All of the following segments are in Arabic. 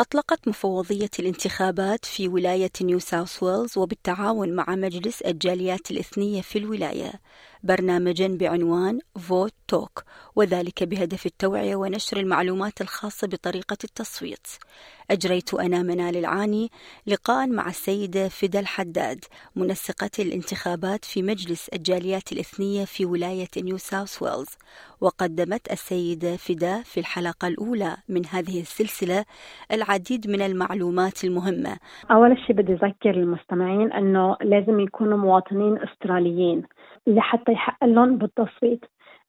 أطلقت مفوضية الانتخابات في ولاية نيو ساوث ويلز وبالتعاون مع مجلس الجاليات الإثنية في الولاية. برنامجا بعنوان vote talk وذلك بهدف التوعية ونشر المعلومات الخاصة بطريقة التصويت. أجريت أنا منال العاني لقاء مع السيدة فدا الحداد منسقة الانتخابات في مجلس الجاليات الإثنية في ولاية نيو ساوث ويلز وقدمت السيدة فدا في الحلقة الأولى من هذه السلسلة العديد من المعلومات المهمة. أول شيء بدي أذكر المستمعين أنه لازم يكونوا مواطنين أستراليين. لحتى يحق لهم بالتصويت.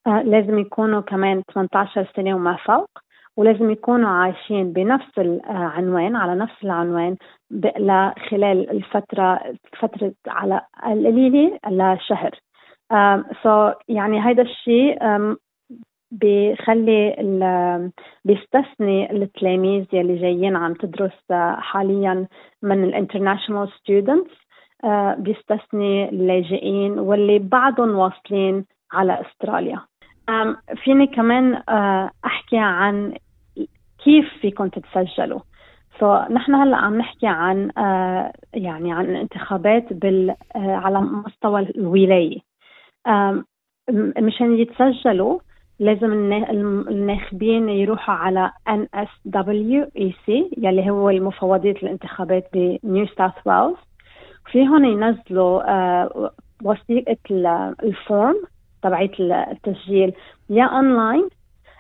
آه لازم يكونوا كمان 18 سنة وما فوق ولازم يكونوا عايشين بنفس العنوان على نفس العنوان خلال الفترة فترة على القليلة لشهر so so يعني هيدا الشيء بيخلي بيستثني التلاميذ يلي جايين عم تدرس حاليا من ال international students بيستثني اللاجئين واللي بعضهم واصلين على أستراليا. فيني كمان أحكي عن كيف فيكم تتسجلوا. so نحن هلأ عم نحكي عن يعني عن انتخابات بال على مستوى الولاية. مشان يتسجلوا لازم الناخبين يروحوا على NSWEC يلي هو المفوضية الانتخابات بنيو ساوث ويلز فيهم ينزلوا آه وثيقة ال form تبعية التسجيل يا أونلاين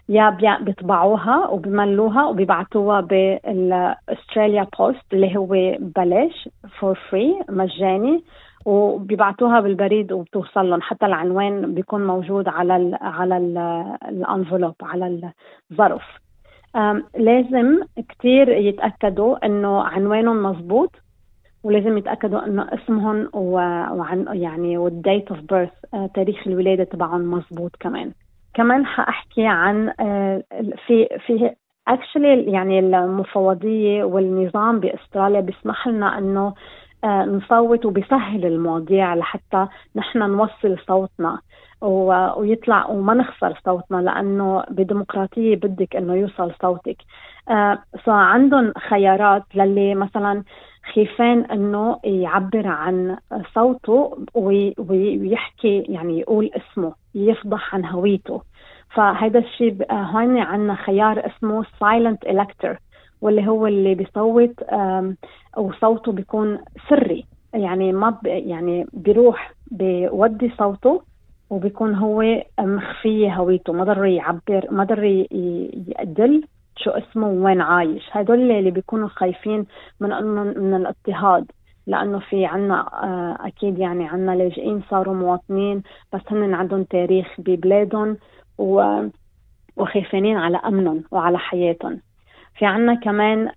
يا بيطبعوها وبملوها وبيبعتوها بال Australia Post اللي هو ببلاش for free مجاني وبيبعتوها بالبريد وبتوصل لهم. حتى العنوان بيكون موجود على ال على ال envelope على الظرف. لازم كثير يتأكدوا إنه عنوانهم مزبوط ولازم يتأكدوا انه اسمهم وعن يعني وال date of birth تاريخ الولادة تبعهم مزبوط كمان. كمان حاحكي عن في في اكشلي يعني المفوضية والنظام بأستراليا بيسمح لنا إنه نصوت وبيسهل المواضيع لحتى نحن نوصل صوتنا ويطلع وما نخسر صوتنا لأنه بديمقراطية بدك إنه يوصل صوتك. آه عندهم خيارات للي مثلا خيفان إنه يعبر عن صوته ويحكي يعني يقول اسمه يفضح عن هويته. فهذا الشيء هون عندنا خيار اسمه silent elector واللي هو اللي بيصوت وصوته بيكون سري. يعني ما يعني بيروح بيودي صوته وبيكون هو مخفية هويته ما ضر يعبر ما ضر يدل شو اسمه وين عايش. هدول اللي بيكونوا خايفين من من الاضطهاد لأنه في عنا أكيد يعني عنا لاجئين صاروا مواطنين بس هن عندهم تاريخ ببلادهم و وخايفين على أمنهم وعلى حياتهم. في عنا كمان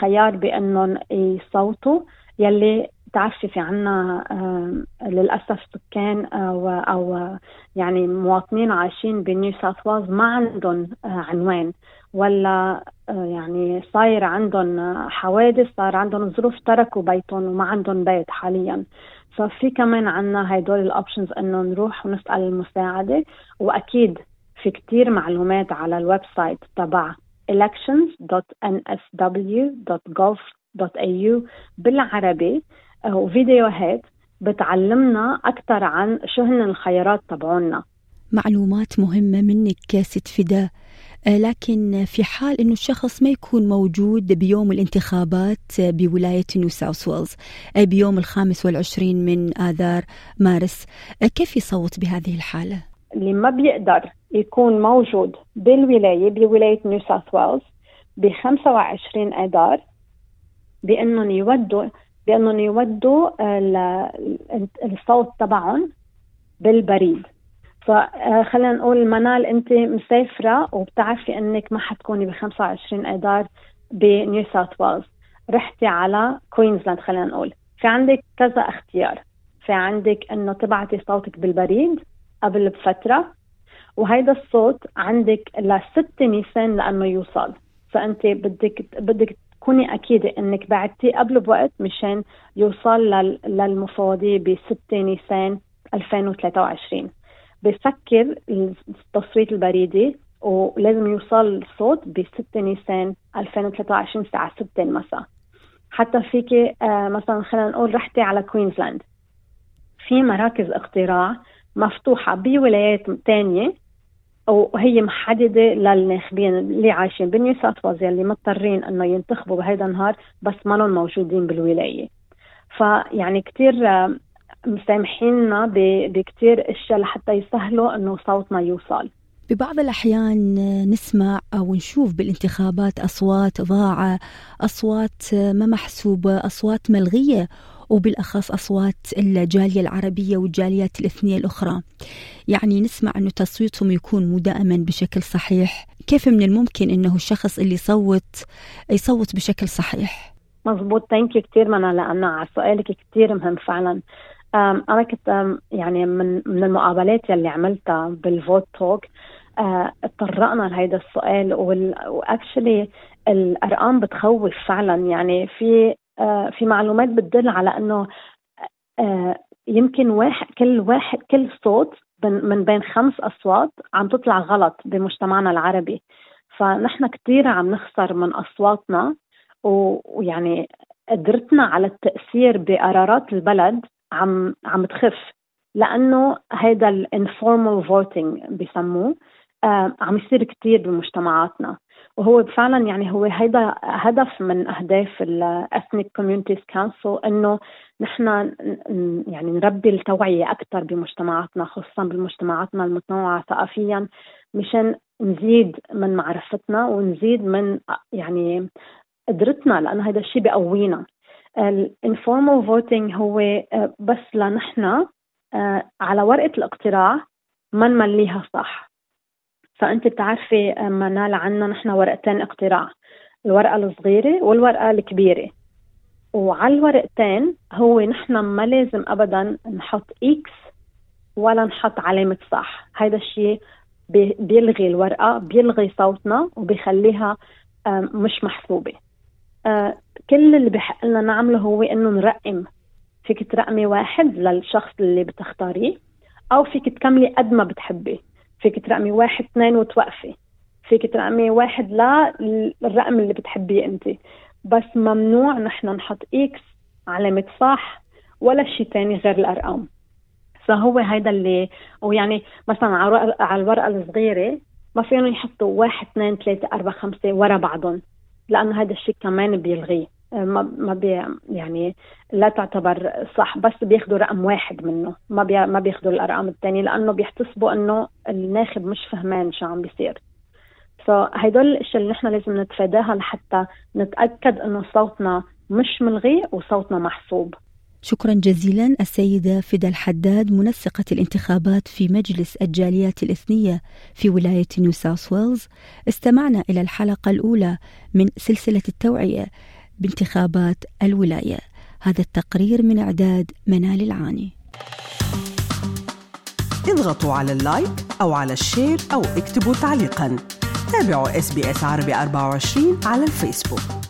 خيار بإنهم يصوتوا يلي بتعرفي في عنا للأسف سكان أو أو يعني مواطنين عايشين بنيو ساوث ويلز ما عندهم عنوان ولا يعني صاير عندهم حوادث صار عندهم ظروف تركوا بيتهم وما عندهم بيت حاليا. ففي كمان عنا هدول ال options إنه نروح ونسأل المساعدة وأكيد في كتير معلومات على ال website تبع elections.nsw.gov.au بالعربي. وفيديوهات بتعلمنا أكثر عن شو هن الخيارات تبعونا. معلومات مهمة منك ست فداء لكن في حال إنه الشخص ما يكون موجود بيوم الانتخابات بولاية نيو ساوث ويلز بيوم الخامس والعشرين من آذار مارس. كيف يصوت بهذه الحالة؟ اللي ما بيقدر يكون موجود بالولاية بولاية نيو ساوث ويلز ب 25 آذار بأنهم يودوا بأنهم يودوا الصوت تبعهم بالبريد. فخلينا نقول منال انت مسافرة وبتعرفي انك ما حتكوني ب 25 آذار بنيو ساوث ويلز. رحتي على كوينزلاند خلينا نقول. في عندك كذا اختيار. في عندك إنه تبعتي صوتك بالبريد قبل بفترة وهيدا الصوت عندك لست نيسان لأنه يوصل. فأنت بدك بدك تكوني اكيده إنك بعتيه قبل بوقت مشان يوصل للمفوضيه ب 6 نيسان 2023 بفكر التصويت البريدي ولازم يوصل الصوت ب 6 نيسان 2023 الساعة 6 المساء. حتى فيك آه مثلا خلينا نقول رحتي على كوينزلاند. في مراكز اقتراع مفتوحة بولايات تانية وهي محددة للناخبين اللي عايشين بنيو ساوث ويلز اللي مضطرين إنه ينتخبوا بهيدا النهار بس ما موجودين بالولاية. فيعني كتير آه، مسامحيننا بكتير أشياء لحتى يسهلوا إنه صوتنا يوصل. ببعض الأحيان نسمع أو نشوف بالانتخابات أصوات ضاعة أصوات ما محسوبة أصوات ملغية. وبالأخص أصوات الجالية العربية والجاليات الإثنية الأخرى. يعني نسمع أنه تصويتهم يكون مدائما بشكل صحيح. كيف من الممكن أنه الشخص اللي يصوت يصوت بشكل صحيح؟ مزبوط ثانك كثير منا لأنه على سؤالك كثير مهم فعلا. أنا كنت يعني من من المقابلات يلي عملتها بالفوت توك آه، تطرقنا لهذا السؤال وأكشلي الأرقام بتخوف فعلا. يعني في في معلومات بتدل على إنه آه، يمكن واحد كل واحد كل صوت من بين خمس أصوات عم تطلع غلط بمجتمعنا العربي. فنحن كثير عم نخسر من أصواتنا ويعني قدرتنا على التأثير بقرارات البلد عم عم تخف. لأنه هذا ال informal voting بسموه آه عم يصير كثير بمجتمعاتنا. وهو فعلا يعني هو هيدا هدف من أهداف ال Ethnic Communities Council إنه نحن يعني نربي التوعية أكثر بمجتمعاتنا خصوصا بمجتمعاتنا المتنوعة ثقافيا مشان نزيد من معرفتنا ونزيد من يعني قدرتنا لأنه هذا الشيء بقوينا ال informal voting هو آه، بس لنحن آه، على ورقة الاقتراع ما نمليها صح. فأنت بتعرفي آه، منال عنا نحن ورقتين اقتراع الورقة الصغيرة والورقة الكبيرة. وعلى الورقتين هو نحن ما لازم ابدا نحط X ولا نحط علامة صح. هذا الشيء بيلغي الورقة بيلغي صوتنا وبيخليها مش محسوبة. آه، كل اللي بحق لنا نعمله هو إنه نرقم. فيك ترقمي واحد للشخص اللي بتختاريه أو فيك تكملي قد ما بتحبي فيك ترقمي واحد اثنين وتوقفي. فيك ترقمي واحد للرقم اللي بتحبيه انت. بس ممنوع نحن نحط إكس علامة صح ولا شيء تاني غير الأرقام. فهو هيدا اللي ويعني مثلا على الورقة الصغيرة ما فيهم يحطوا واحد اثنين ثلاثة أربعة خمسة ورا بعضهم لأنه هذا الشيء كمان بيلغيه. ما ما بي يعني لا تعتبر صح بس بياخذوا رقم واحد منه. ما بي ما بياخذوا الأرقام الثانية لأنه بيحتسبوا إنه الناخب مش فهمان شو عم بيصير. فهدول الأشياء اللي نحن لازم نتفاداها لحتى نتأكد إنه صوتنا مش ملغي وصوتنا محسوب. شكرا جزيلا السيدة فدا الحداد منسقة الانتخابات في مجلس الجاليات الإثنية في ولاية نيو ساوث ويلز. استمعنا إلى الحلقة الأولى من سلسلة التوعية. بانتخابات الولاية. هذا التقرير من إعداد منال العاني. اضغطوا على ال like أو على ال share أو اكتبوا تعليقا. تابعوا إس عربي 24 على الفيسبوك.